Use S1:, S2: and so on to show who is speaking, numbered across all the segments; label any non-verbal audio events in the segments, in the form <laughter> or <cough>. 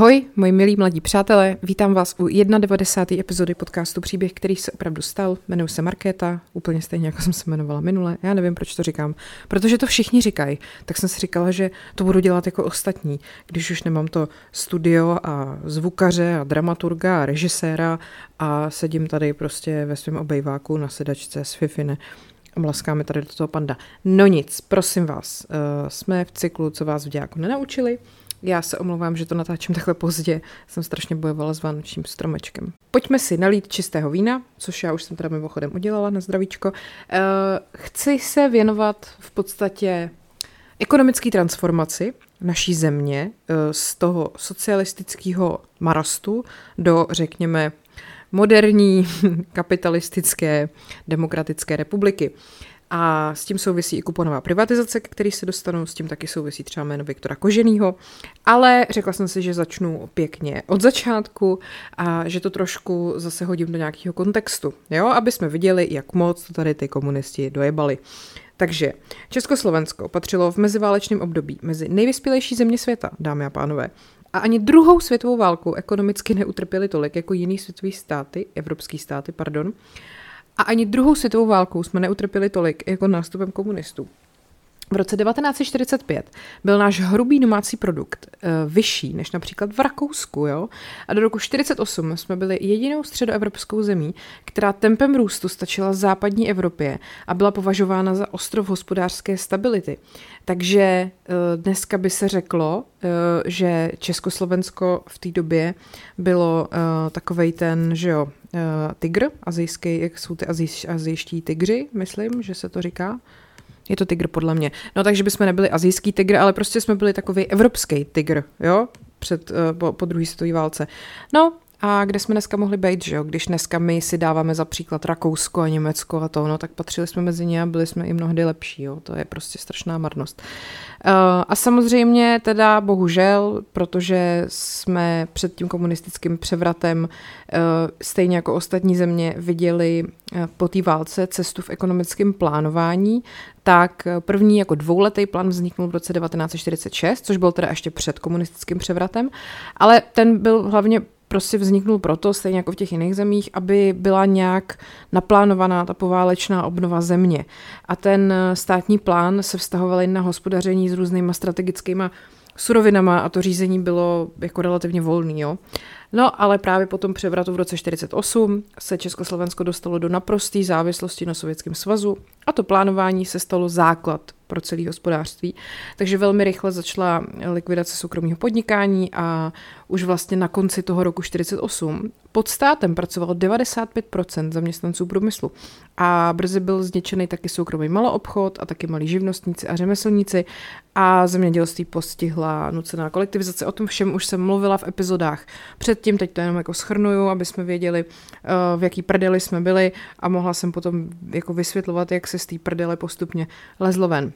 S1: Ahoj, moji milí mladí přátelé, vítám vás u 91. epizody podcastu Příběh, který se opravdu stal. Jmenuji se Markéta, úplně stejně jako jsem se jmenovala minule. Já nevím, proč to říkám, protože to všichni říkají. Tak jsem si říkala, že to budu dělat jako ostatní, když už nemám to studio a zvukaře a dramaturga a režiséra a sedím tady prostě ve svém obejváku na sedačce s Fifine mlaskáme tady do toho panda. No nic, prosím vás, uh, jsme v cyklu, co vás v dějáku nenaučili. Já se omlouvám, že to natáčím takhle pozdě. Jsem strašně bojovala s vánočním stromečkem. Pojďme si nalít čistého vína, což já už jsem teda mimochodem udělala na zdravíčko. Eh, chci se věnovat v podstatě ekonomické transformaci naší země eh, z toho socialistického marastu do, řekněme, moderní <laughs> kapitalistické demokratické republiky. A s tím souvisí i kuponová privatizace, který se dostanou, s tím taky souvisí třeba jméno Viktora Koženýho. Ale řekla jsem si, že začnu pěkně od začátku a že to trošku zase hodím do nějakého kontextu, jo, aby jsme viděli, jak moc to tady ty komunisti dojebali. Takže Československo patřilo v meziválečném období mezi nejvyspělejší země světa, dámy a pánové. A ani druhou světovou válku ekonomicky neutrpěli tolik jako jiný světový státy, evropský státy, pardon. A ani druhou světovou válkou jsme neutrpěli tolik jako nástupem komunistů. V roce 1945 byl náš hrubý domácí produkt uh, vyšší než například v Rakousku, jo? A do roku 1948 jsme byli jedinou středoevropskou zemí, která tempem růstu stačila západní Evropě a byla považována za ostrov hospodářské stability. Takže uh, dneska by se řeklo, uh, že Československo v té době bylo uh, takovej ten, že jo, uh, tygr, azijský, jak jsou ty azij, azijští tygři, myslím, že se to říká. Je to tygr podle mě. No takže bychom nebyli azijský tygr, ale prostě jsme byli takový evropský tygr, jo? Před, uh, po, po druhé světové válce. No a kde jsme dneska mohli být, že jo? Když dneska my si dáváme za příklad Rakousko a Německo a to, no tak patřili jsme mezi ně a byli jsme i mnohdy lepší, jo? To je prostě strašná marnost. Uh, a samozřejmě teda bohužel, protože jsme před tím komunistickým převratem uh, stejně jako ostatní země viděli uh, po té válce cestu v ekonomickém plánování, tak první jako dvouletý plán vzniknul v roce 1946, což byl teda ještě před komunistickým převratem, ale ten byl hlavně prostě vzniknul proto, stejně jako v těch jiných zemích, aby byla nějak naplánovaná ta poválečná obnova země. A ten státní plán se vztahoval na hospodaření s různýma strategickými surovinama a to řízení bylo jako relativně volný. Jo. No, ale právě po tom převratu v roce 1948 se Československo dostalo do naprosté závislosti na Sovětském svazu a to plánování se stalo základ pro celé hospodářství. Takže velmi rychle začala likvidace soukromého podnikání a už vlastně na konci toho roku 48 pod státem pracovalo 95% zaměstnanců průmyslu a brzy byl zničený taky soukromý maloobchod a taky malí živnostníci a řemeslníci a zemědělství postihla nucená kolektivizace. O tom všem už jsem mluvila v epizodách předtím, teď to jenom jako schrnuju, aby jsme věděli, eh, v jaký prdeli jsme byli a mohla jsem potom jako vysvětlovat, jak se z té prdele postupně lezlo ven.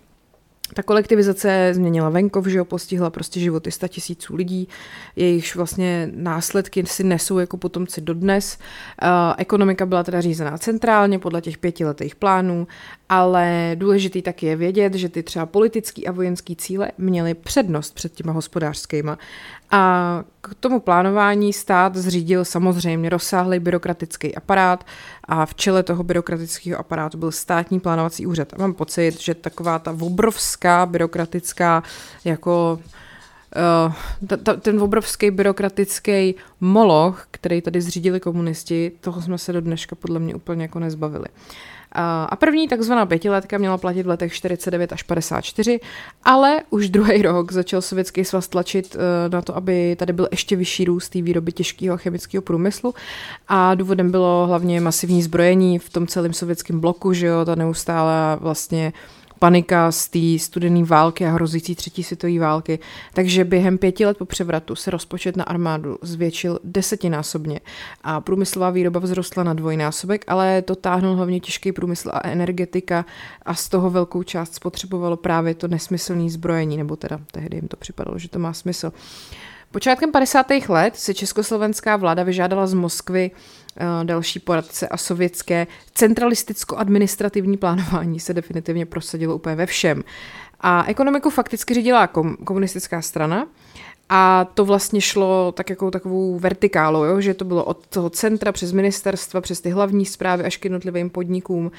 S1: Ta kolektivizace změnila venkov, že jo, postihla prostě životy sta tisíců lidí, jejichž vlastně následky si nesou jako potomci dodnes. Uh, ekonomika byla teda řízená centrálně podle těch pětiletých plánů, ale důležitý taky je vědět, že ty třeba politický a vojenský cíle měly přednost před těma hospodářskýma. A k tomu plánování stát zřídil samozřejmě rozsáhlý byrokratický aparát a v čele toho byrokratického aparátu byl státní plánovací úřad. A mám pocit, že taková ta obrovská byrokratická jako uh, ten obrovský byrokratický moloch, který tady zřídili komunisti, toho jsme se do dneška podle mě úplně jako nezbavili. A první takzvaná pětiletka měla platit v letech 49 až 54, ale už druhý rok začal sovětský svaz tlačit eh, na to, aby tady byl ještě vyšší růst té výroby těžkého chemického průmyslu. A důvodem bylo hlavně masivní zbrojení v tom celém sovětském bloku, že jo, ta neustále vlastně panika z té studené války a hrozící třetí světové války. Takže během pěti let po převratu se rozpočet na armádu zvětšil desetinásobně a průmyslová výroba vzrostla na dvojnásobek, ale to táhnul hlavně těžký průmysl a energetika a z toho velkou část spotřebovalo právě to nesmyslné zbrojení, nebo teda tehdy jim to připadalo, že to má smysl. Počátkem 50. let se československá vláda vyžádala z Moskvy uh, další poradce a sovětské centralisticko-administrativní plánování se definitivně prosadilo úplně ve všem. A ekonomiku fakticky řídila kom- komunistická strana A to vlastně šlo tak jako takovou vertikálu, jo? že to bylo od toho centra přes ministerstva, přes ty hlavní zprávy až k jednotlivým podnikům,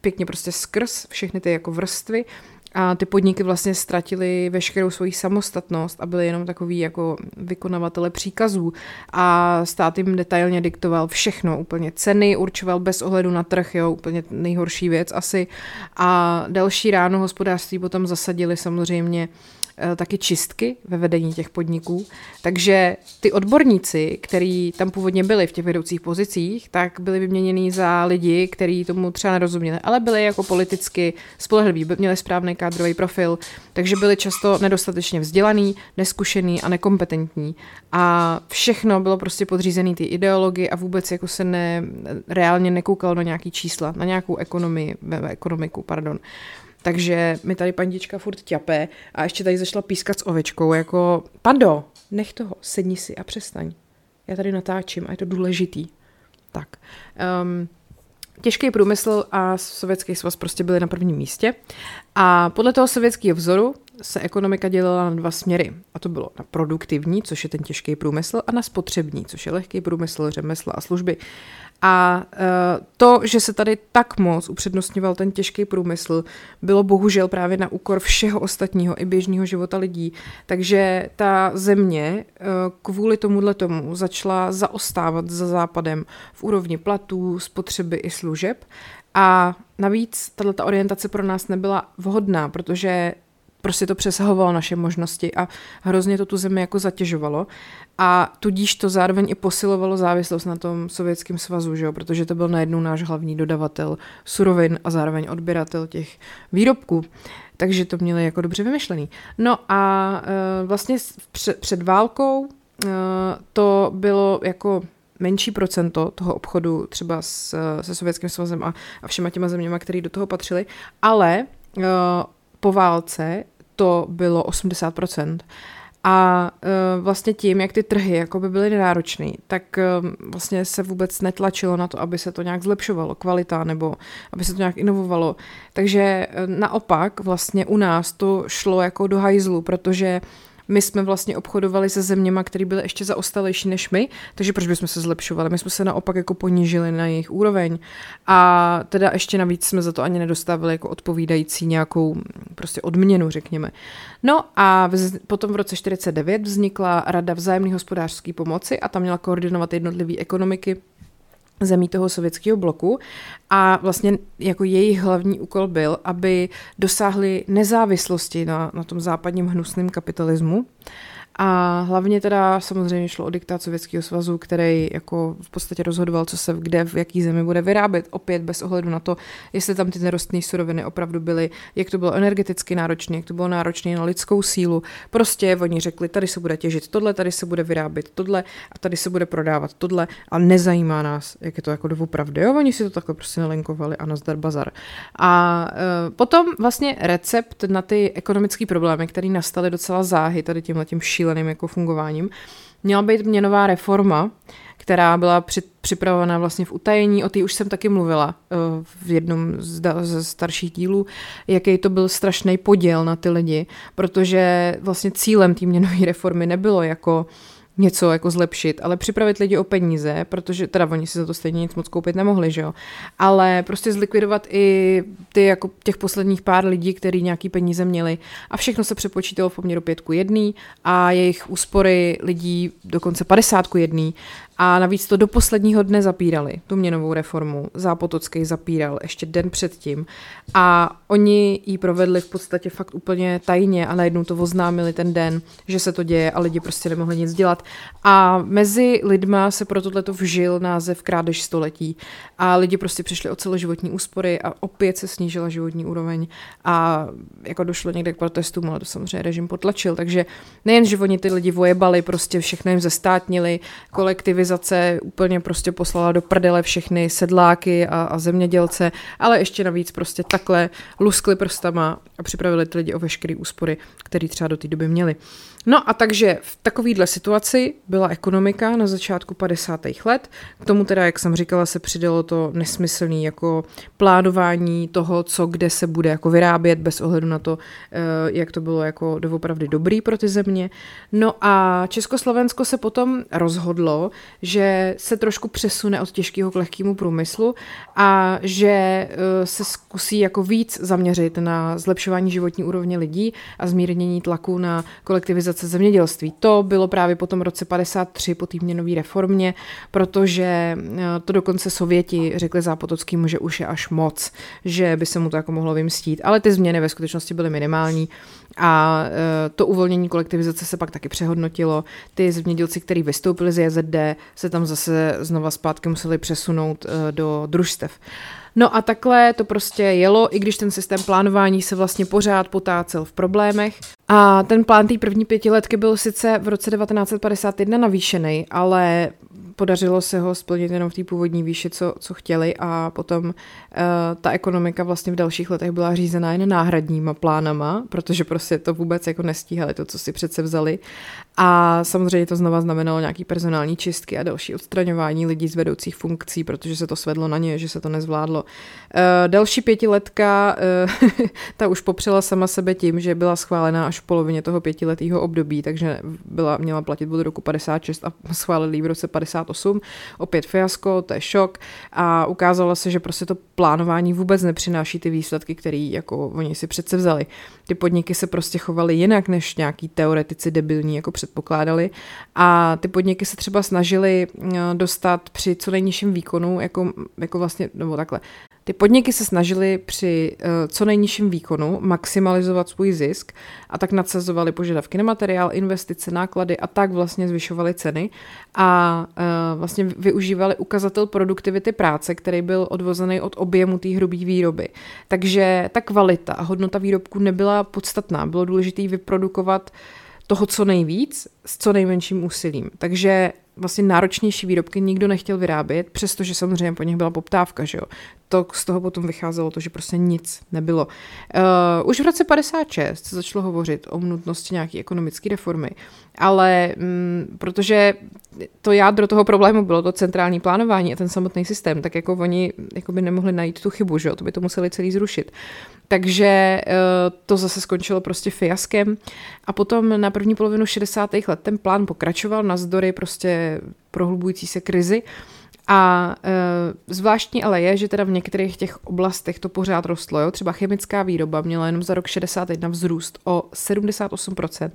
S1: pěkně prostě skrz všechny ty jako vrstvy a ty podniky vlastně ztratily veškerou svoji samostatnost a byly jenom takový jako vykonavatele příkazů. A stát jim detailně diktoval všechno, úplně ceny určoval bez ohledu na trh, jo, úplně nejhorší věc asi. A další ráno hospodářství potom zasadili samozřejmě taky čistky ve vedení těch podniků. Takže ty odborníci, kteří tam původně byli v těch vedoucích pozicích, tak byli vyměněni za lidi, kteří tomu třeba nerozuměli, ale byli jako politicky spolehliví, měli správný kádrový profil, takže byli často nedostatečně vzdělaný, neskušený a nekompetentní. A všechno bylo prostě podřízené ty ideologii a vůbec jako se ne, reálně nekoukalo na nějaký čísla, na nějakou ekonomii, ekonomiku, pardon. Takže mi tady pandička furt ťape a ještě tady začala pískat s ovečkou, jako Pando, nech toho, sedni si a přestaň. Já tady natáčím a je to důležitý. Tak. Um, těžký průmysl a sovětský svaz prostě byly na prvním místě. A podle toho sovětského vzoru se ekonomika dělala na dva směry. A to bylo na produktivní, což je ten těžký průmysl, a na spotřební, což je lehký průmysl, řemesla a služby. A uh, to, že se tady tak moc upřednostňoval ten těžký průmysl, bylo bohužel právě na úkor všeho ostatního i běžného života lidí. Takže ta země uh, kvůli tomuhle tomu začala zaostávat za západem v úrovni platů, spotřeby i služeb. A navíc tato orientace pro nás nebyla vhodná, protože prostě to přesahovalo naše možnosti a hrozně to tu zemi jako zatěžovalo. A tudíž to zároveň i posilovalo závislost na tom sovětském svazu, že jo? protože to byl najednou náš hlavní dodavatel surovin a zároveň odběratel těch výrobků. Takže to měli jako dobře vymyšlený. No a e, vlastně před, před válkou e, to bylo jako menší procento toho obchodu třeba s, se Sovětským svazem a, a všema těma zeměma, které do toho patřily, ale e, po válce to bylo 80%. A uh, vlastně tím, jak ty trhy jako by byly nenáročné, tak uh, vlastně se vůbec netlačilo na to, aby se to nějak zlepšovalo, kvalita, nebo aby se to nějak inovovalo. Takže uh, naopak vlastně u nás to šlo jako do hajzlu, protože my jsme vlastně obchodovali se zeměma, které byly ještě zaostalejší než my, takže proč bychom se zlepšovali? My jsme se naopak jako ponížili na jejich úroveň a teda ještě navíc jsme za to ani nedostávali jako odpovídající nějakou prostě odměnu, řekněme. No a vz, potom v roce 49 vznikla Rada vzájemné hospodářské pomoci a tam měla koordinovat jednotlivé ekonomiky zemí toho sovětského bloku. A vlastně jako jejich hlavní úkol byl, aby dosáhli nezávislosti na, na tom západním hnusném kapitalismu a hlavně teda samozřejmě šlo o diktát Sovětského svazu, který jako v podstatě rozhodoval, co se kde, v jaký zemi bude vyrábět, opět bez ohledu na to, jestli tam ty nerostné suroviny opravdu byly, jak to bylo energeticky náročné, jak to bylo náročné na lidskou sílu. Prostě oni řekli, tady se bude těžit tohle, tady se bude vyrábět tohle a tady se bude prodávat tohle a nezajímá nás, jak je to jako doopravdy. Jo, oni si to takhle prostě nalinkovali a nazdar bazar. A e, potom vlastně recept na ty ekonomické problémy, které nastaly docela záhy tady tímhle tím šíleným jako fungováním. Měla být měnová reforma, která byla při, připravovaná vlastně v utajení, o té už jsem taky mluvila uh, v jednom z, ze starších dílů, jaký to byl strašný poděl na ty lidi, protože vlastně cílem té měnové <laughs> reformy nebylo jako uh, něco jako zlepšit, ale připravit lidi o peníze, protože teda oni si za to stejně nic moc koupit nemohli, že jo. Ale prostě zlikvidovat i ty jako těch posledních pár lidí, kteří nějaký peníze měli a všechno se přepočítalo v poměru pětku jedný a jejich úspory lidí dokonce 50 jedný a navíc to do posledního dne zapírali, tu měnovou reformu. Zápotocký zapíral ještě den předtím. A oni ji provedli v podstatě fakt úplně tajně a najednou to oznámili ten den, že se to děje a lidi prostě nemohli nic dělat. A mezi lidma se pro tohleto vžil název krádež století. A lidi prostě přišli o celoživotní úspory a opět se snížila životní úroveň. A jako došlo někde k protestům, ale to samozřejmě režim potlačil. Takže nejen, že oni ty lidi vojebali, prostě všechno jim zestátnili, kolektivy kolektivizace úplně prostě poslala do prdele všechny sedláky a, a zemědělce, ale ještě navíc prostě takhle luskli prstama a připravili ty lidi o veškeré úspory, které třeba do té doby měli. No a takže v takovéhle situaci byla ekonomika na začátku 50. let. K tomu teda, jak jsem říkala, se přidalo to nesmyslný jako plánování toho, co kde se bude jako vyrábět bez ohledu na to, eh, jak to bylo jako doopravdy dobrý pro ty země. No a Československo se potom rozhodlo, že se trošku přesune od těžkého k lehkému průmyslu a že eh, se zkusí jako víc zaměřit na zlepšování životní úrovně lidí a zmírnění tlaku na kolektivizaci organizace zemědělství. To bylo právě po tom roce 53 po té měnové reformě, protože eh, to dokonce Sověti řekli Zápotockýmu, že už je až moc, že by se mu to jako mohlo vymstít. Ale ty změny ve skutečnosti byly minimální a eh, to uvolnění kolektivizace se pak taky přehodnotilo. Ty zemědělci, kteří vystoupili z JZD, se tam zase znova zpátky museli přesunout eh, do družstev. No a takhle to prostě jelo, i když ten systém plánování se vlastně pořád potácel v problémech. A ten plán té první pětiletky byl sice v roce 1951 navýšený, ale podařilo se ho splnit jenom v té původní výši, co, co chtěli a potom uh, ta ekonomika vlastně v dalších letech byla řízená jen náhradníma plánama, protože prostě to vůbec jako nestíhali, to, co si přece vzali. A samozřejmě to znova znamenalo nějaký personální čistky a další odstraňování lidí z vedoucích funkcí, protože se to svedlo na ně, že se to nezvládlo. Uh, další pětiletka, uh, <laughs> ta už popřela sama sebe tím, že byla schválená až v polovině toho pětiletého období, takže byla, měla platit od roku 56 a schválili v roce 58. Opět fiasko, to je šok a ukázalo se, že prostě to plánování vůbec nepřináší ty výsledky, které jako oni si přece vzali. Ty podniky se prostě chovaly jinak, než nějaký teoretici debilní jako předpokládali. A ty podniky se třeba snažili eh, dostat při co nejnižším výkonu, jako, jako vlastně, nebo takhle, ty podniky se snažily při uh, co nejnižším výkonu maximalizovat svůj zisk a tak nadsazovali požadavky na materiál, investice, náklady a tak vlastně zvyšovali ceny a uh, vlastně využívali ukazatel produktivity práce, který byl odvozený od objemu té hrubé výroby. Takže ta kvalita a hodnota výrobku nebyla podstatná. Bylo důležité vyprodukovat toho co nejvíc s co nejmenším úsilím. Takže vlastně náročnější výrobky nikdo nechtěl vyrábět, přestože samozřejmě po nich byla poptávka, že jo. To z toho potom vycházelo to, že prostě nic nebylo. Uh, už v roce 56 se začalo hovořit o nutnosti nějaké ekonomické reformy, ale mm, protože to jádro toho problému bylo to centrální plánování a ten samotný systém, tak jako oni jako by nemohli najít tu chybu, že jo, to by to museli celý zrušit. Takže uh, to zase skončilo prostě fiaskem a potom na první polovinu 60. let ten plán pokračoval navzdory prostě prohlubující se krizi. A e, zvláštní ale je, že teda v některých těch oblastech to pořád rostlo. Jo? Třeba chemická výroba měla jenom za rok 61 vzrůst o 78%,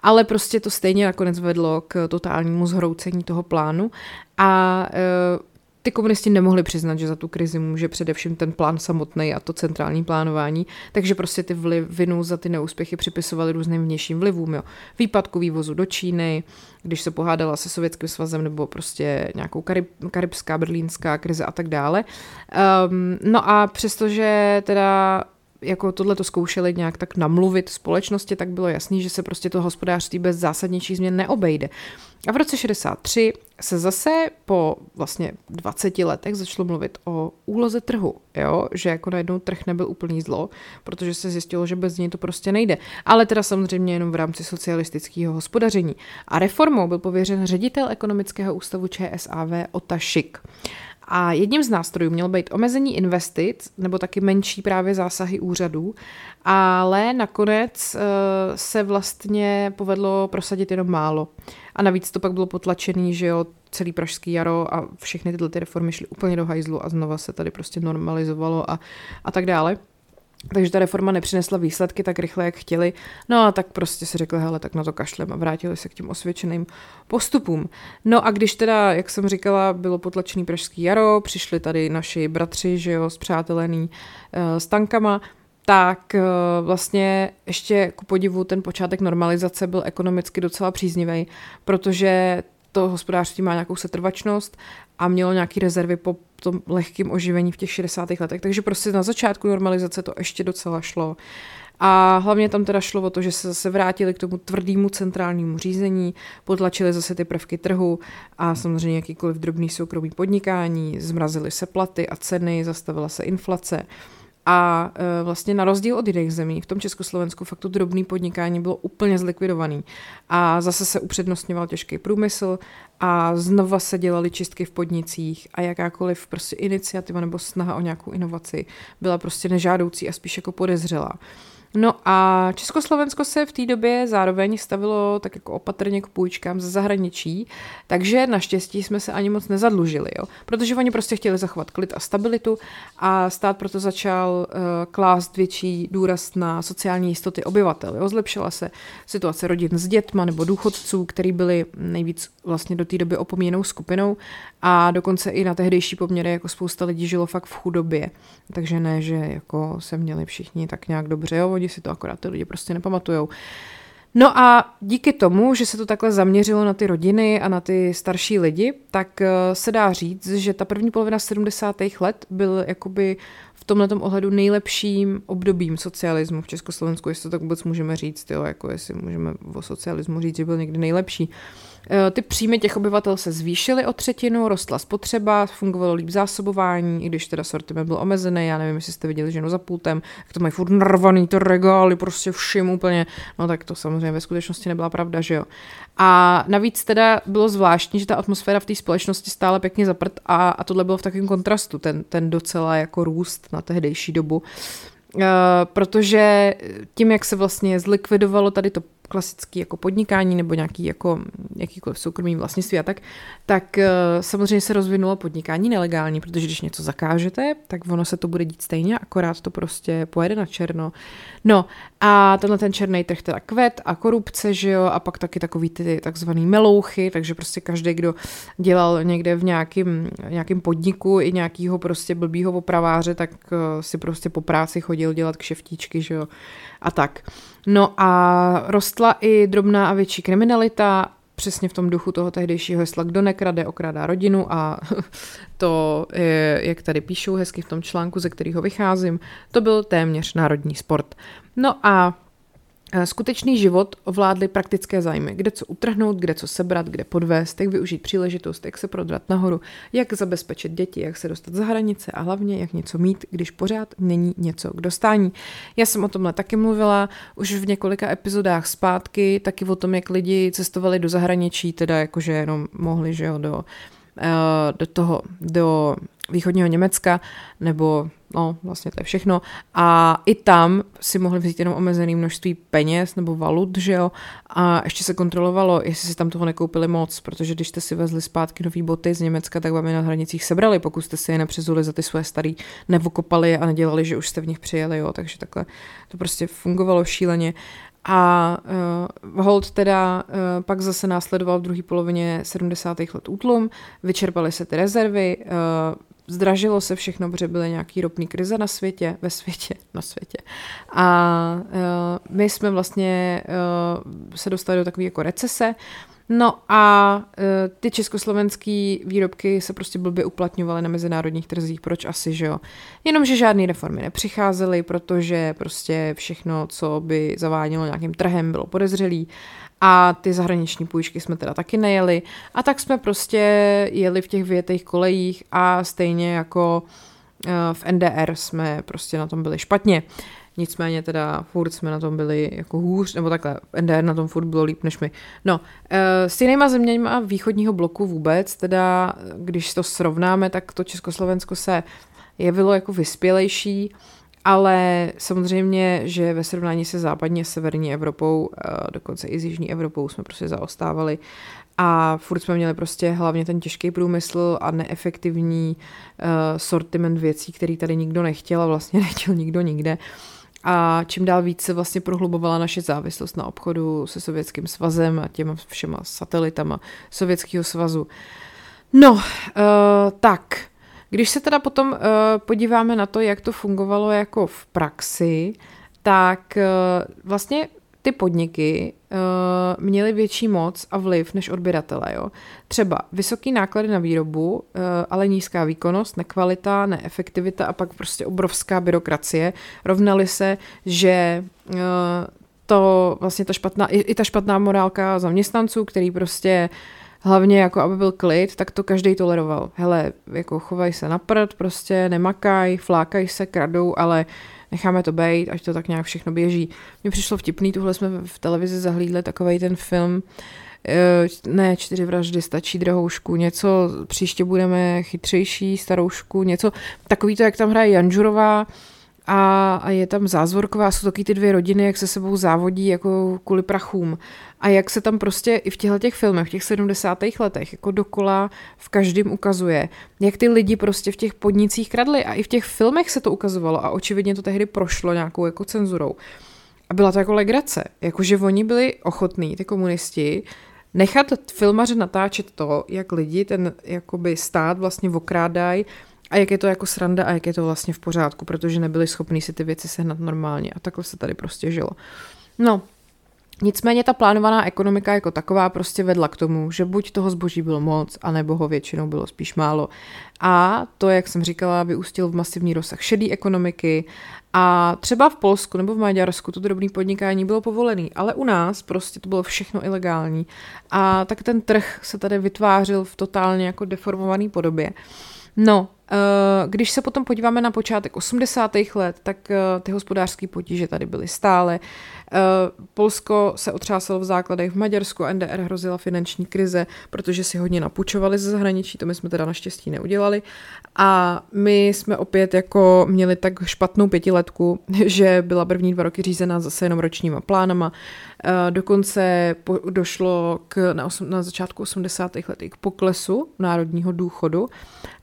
S1: ale prostě to stejně nakonec vedlo k totálnímu zhroucení toho plánu a e, ty komunisti nemohli přiznat, že za tu krizi může především ten plán samotný a to centrální plánování, takže prostě ty vliv, vinu za ty neúspěchy připisovali různým vnějším vlivům. Jo. Výpadku vývozu do Číny, když se pohádala se Sovětským svazem nebo prostě nějakou karib, karibská, berlínská krize a tak dále. Um, no a přestože teda jako tohle to zkoušeli nějak tak namluvit společnosti, tak bylo jasný, že se prostě to hospodářství bez zásadnějších změn neobejde. A v roce 63 se zase po vlastně 20 letech začalo mluvit o úloze trhu, jo? že jako najednou trh nebyl úplný zlo, protože se zjistilo, že bez něj to prostě nejde. Ale teda samozřejmě jenom v rámci socialistického hospodaření. A reformou byl pověřen ředitel ekonomického ústavu ČSAV Ota Šik. A jedním z nástrojů měl být omezení investic nebo taky menší právě zásahy úřadů, ale nakonec uh, se vlastně povedlo prosadit jenom málo. A navíc to pak bylo potlačený, že jo, celý pražský jaro a všechny tyhle ty reformy šly úplně do hajzlu a znova se tady prostě normalizovalo a, a tak dále. Takže ta reforma nepřinesla výsledky tak rychle, jak chtěli. No a tak prostě si řekli, hele, tak na to kašlem a vrátili se k těm osvědčeným postupům. No a když teda, jak jsem říkala, bylo potlačený Pražský jaro, přišli tady naši bratři, že jo, zpřátelený uh, s tankama, tak uh, vlastně ještě ku podivu ten počátek normalizace byl ekonomicky docela příznivý, protože to hospodářství má nějakou setrvačnost a mělo nějaké rezervy po tom lehkém oživení v těch 60. letech. Takže prostě na začátku normalizace to ještě docela šlo. A hlavně tam teda šlo o to, že se zase vrátili k tomu tvrdému centrálnímu řízení, potlačili zase ty prvky trhu a samozřejmě jakýkoliv drobný soukromý podnikání, zmrazily se platy a ceny, zastavila se inflace. A e, vlastně na rozdíl od jiných zemí, v tom Československu fakt to drobný podnikání bylo úplně zlikvidovaný. A zase se upřednostňoval těžký průmysl a znova se dělaly čistky v podnicích a jakákoliv prostě iniciativa nebo snaha o nějakou inovaci byla prostě nežádoucí a spíš jako podezřelá. No a Československo se v té době zároveň stavilo tak jako opatrně k půjčkám ze zahraničí, takže naštěstí jsme se ani moc nezadlužili, jo? protože oni prostě chtěli zachovat klid a stabilitu a stát proto začal uh, klást větší důraz na sociální jistoty obyvatel. Jo? Zlepšila se situace rodin s dětma nebo důchodců, který byli nejvíc vlastně do té doby opomíjenou skupinou a dokonce i na tehdejší poměry jako spousta lidí žilo fakt v chudobě. Takže ne, že jako se měli všichni tak nějak dobře, jo? oni si to akorát ty lidi prostě nepamatujou. No a díky tomu, že se to takhle zaměřilo na ty rodiny a na ty starší lidi, tak eh, se dá říct, že ta první polovina 70. let byl jakoby v tomhle ohledu nejlepším obdobím socialismu v Československu, jestli to tak vůbec můžeme říct, jo, jako jestli můžeme o socialismu říct, že byl někdy nejlepší. Eh, ty příjmy těch obyvatel se zvýšily o třetinu, rostla spotřeba, fungovalo líp zásobování, i když teda sortiment byl omezený, já nevím, jestli jste viděli ženu za pultem, jak to mají furt narvaný, to regály, prostě všim úplně, no tak to samozřejmě ve skutečnosti nebyla pravda, že jo. A navíc teda bylo zvláštní, že ta atmosféra v té společnosti stále pěkně zaprt a, a tohle bylo v takovém kontrastu, ten, ten docela jako růst na tehdejší dobu. Uh, protože tím, jak se vlastně zlikvidovalo tady to klasický jako podnikání nebo nějaký jako jakýkoliv soukromý vlastnictví a tak, tak uh, samozřejmě se rozvinulo podnikání nelegální, protože když něco zakážete, tak ono se to bude dít stejně, akorát to prostě pojede na černo. No a tenhle ten černý trh teda kvet a korupce, že jo, a pak taky takový ty takzvaný melouchy, takže prostě každý, kdo dělal někde v nějakým, nějakým podniku i nějakýho prostě blbýho opraváře, tak uh, si prostě po práci chodil dělat kšeftíčky, že jo, a tak. No a rostla i drobná a větší kriminalita, přesně v tom duchu toho tehdejšího hesla, kdo nekrade, okrádá rodinu a <laughs> to, je, jak tady píšou hezky v tom článku, ze kterého vycházím, to byl téměř národní sport. No a skutečný život ovládly praktické zájmy, kde co utrhnout, kde co sebrat, kde podvést, jak využít příležitost, jak se prodrat nahoru, jak zabezpečit děti, jak se dostat za hranice a hlavně jak něco mít, když pořád není něco k dostání. Já jsem o tomhle taky mluvila už v několika epizodách zpátky, taky o tom, jak lidi cestovali do zahraničí, teda jakože jenom mohli, že jo, do, eh, do toho, do východního Německa, nebo no, vlastně to je všechno. A i tam si mohli vzít jenom omezené množství peněz nebo valut, že jo, a ještě se kontrolovalo, jestli si tam toho nekoupili moc, protože když jste si vezli zpátky nový boty z Německa, tak vám je na hranicích sebrali, pokud jste si je nepřezuli za ty svoje starý, nevokopali a nedělali, že už jste v nich přijeli, jo, takže takhle to prostě fungovalo šíleně. A uh, Hold teda uh, pak zase následoval v druhé polovině 70. let útlum, vyčerpaly se ty rezervy, uh, zdražilo se všechno, protože byly nějaký ropný krize na světě, ve světě, na světě. A uh, my jsme vlastně uh, se dostali do takové jako recese, No a e, ty československé výrobky se prostě blbě uplatňovaly na mezinárodních trzích, proč asi, že jo? Jenomže žádné reformy nepřicházely, protože prostě všechno, co by zavádělo nějakým trhem, bylo podezřelý a ty zahraniční půjčky jsme teda taky nejeli a tak jsme prostě jeli v těch větých kolejích a stejně jako e, v NDR jsme prostě na tom byli špatně. Nicméně teda furt jsme na tom byli jako hůř, nebo takhle, NDR na tom furt bylo líp než my. No, e, s jinýma zeměma východního bloku vůbec, teda když to srovnáme, tak to Československo se jevilo jako vyspělejší, ale samozřejmě, že ve srovnání se západní a severní Evropou, e, dokonce i s jižní Evropou jsme prostě zaostávali a furt jsme měli prostě hlavně ten těžký průmysl a neefektivní uh, sortiment věcí, který tady nikdo nechtěl a vlastně <laughs> nechtěl nikdo nikde. Uh, a čím dál víc se vlastně prohlubovala naše závislost na obchodu se Sovětským svazem a těma všema satelitama Sovětského svazu. No, uh, tak, když se teda potom uh, podíváme na to, jak to fungovalo jako v praxi, tak uh, vlastně ty podniky uh, měly větší moc a vliv než odběratele. Jo? Třeba vysoký náklady na výrobu, uh, ale nízká výkonnost, nekvalita, neefektivita a pak prostě obrovská byrokracie rovnaly se, že uh, to vlastně ta špatná, i, i ta špatná morálka zaměstnanců, který prostě hlavně jako aby byl klid, tak to každý toleroval. Hele, jako chovaj se na prd, prostě nemakaj, flákaj se, kradou, ale necháme to být, ať to tak nějak všechno běží. Mně přišlo vtipný, tuhle jsme v televizi zahlídli takový ten film, eh, ne, čtyři vraždy, stačí drahoušku, něco, příště budeme chytřejší, staroušku, něco, takový to, jak tam hraje Janžurová, a, a je tam zázvorková, jsou taky ty dvě rodiny, jak se sebou závodí jako kvůli prachům. A jak se tam prostě i v těchto těch filmech, v těch 70. letech, jako dokola v každém ukazuje, jak ty lidi prostě v těch podnicích kradli a i v těch filmech se to ukazovalo a očividně to tehdy prošlo nějakou jako cenzurou. A byla to jako legrace, jakože oni byli ochotní, ty komunisti, nechat filmaře natáčet to, jak lidi ten jakoby stát vlastně okrádají a jak je to jako sranda a jak je to vlastně v pořádku, protože nebyli schopni si ty věci sehnat normálně a takhle se tady prostě žilo. No, Nicméně ta plánovaná ekonomika jako taková prostě vedla k tomu, že buď toho zboží bylo moc, anebo ho většinou bylo spíš málo. A to, jak jsem říkala, vyústil v masivní rozsah šedé ekonomiky a třeba v Polsku nebo v Maďarsku to drobné podnikání bylo povolené, ale u nás prostě to bylo všechno ilegální. A tak ten trh se tady vytvářil v totálně jako deformované podobě. No, když se potom podíváme na počátek 80. let, tak eh, ty hospodářské potíže tady byly stále. Eh, Polsko se otřásalo v základech v Maďarsku, NDR hrozila finanční krize, protože si hodně napučovali ze zahraničí, to my jsme teda naštěstí neudělali. A my jsme opět jako měli tak špatnou pětiletku, <laughs> že byla první dva roky řízená zase jenom ročníma plánama. Dokonce došlo k, na, osm, na začátku 80. let k poklesu národního důchodu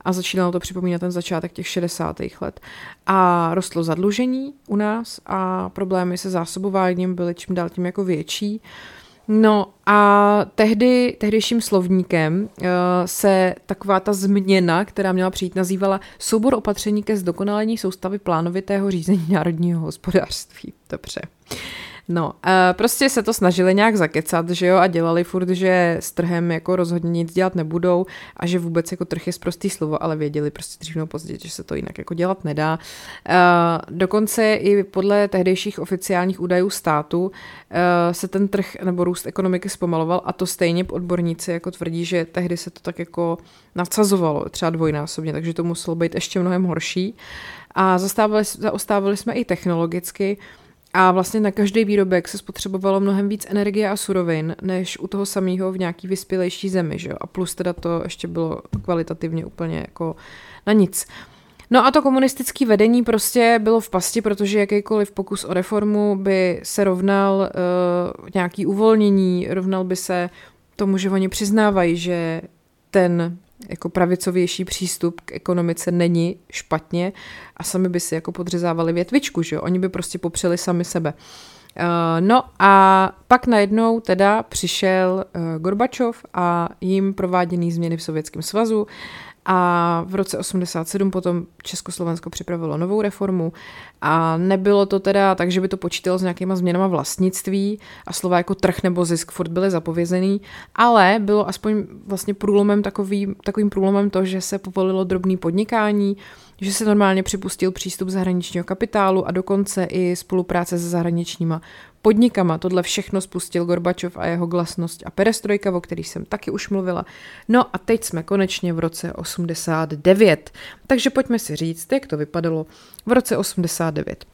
S1: a začínalo to připomínat ten začátek těch 60. let. A rostlo zadlužení u nás a problémy se zásobováním byly čím dál tím jako větší. No a tehdy, tehdejším slovníkem uh, se taková ta změna, která měla přijít, nazývala soubor opatření ke zdokonalení soustavy plánovitého řízení národního hospodářství. Dobře. Uh, No, uh, prostě se to snažili nějak zakecat, že jo, a dělali furt, že s trhem jako rozhodně nic dělat nebudou a že vůbec jako trh je zprostý slovo, ale věděli prostě dřív nebo později, že se to jinak jako dělat nedá. Uh, dokonce i podle tehdejších oficiálních údajů státu uh, se ten trh nebo růst ekonomiky zpomaloval a to stejně odborníci jako tvrdí, že tehdy se to tak jako nadsazovalo třeba dvojnásobně, takže to muselo být ještě mnohem horší. A zastávali, zaostávali jsme i technologicky, a vlastně na každý výrobek se spotřebovalo mnohem víc energie a surovin, než u toho samého v nějaký vyspělejší zemi, že? A plus teda to ještě bylo kvalitativně úplně jako na nic. No a to komunistické vedení prostě bylo v pasti, protože jakýkoliv pokus o reformu by se rovnal uh, nějaký uvolnění, rovnal by se tomu, že oni přiznávají, že ten jako pravicovější přístup k ekonomice není špatně a sami by si jako podřezávali větvičku, že jo? Oni by prostě popřeli sami sebe. Uh, no a pak najednou teda přišel uh, Gorbačov a jim prováděný změny v Sovětském svazu a v roce 87 potom Československo připravilo novou reformu. A nebylo to teda tak, že by to počítalo s nějakýma změnama vlastnictví a slova jako trh nebo zisk furt byly zapovězený, ale bylo aspoň vlastně průlomem takový, takovým průlomem to, že se povolilo drobný podnikání, že se normálně připustil přístup zahraničního kapitálu a dokonce i spolupráce se zahraničníma podnikama. Tohle všechno spustil Gorbačov a jeho glasnost a perestrojka, o který jsem taky už mluvila. No a teď jsme konečně v roce 89. Takže pojďme si říct, jak to vypadalo v roce 89.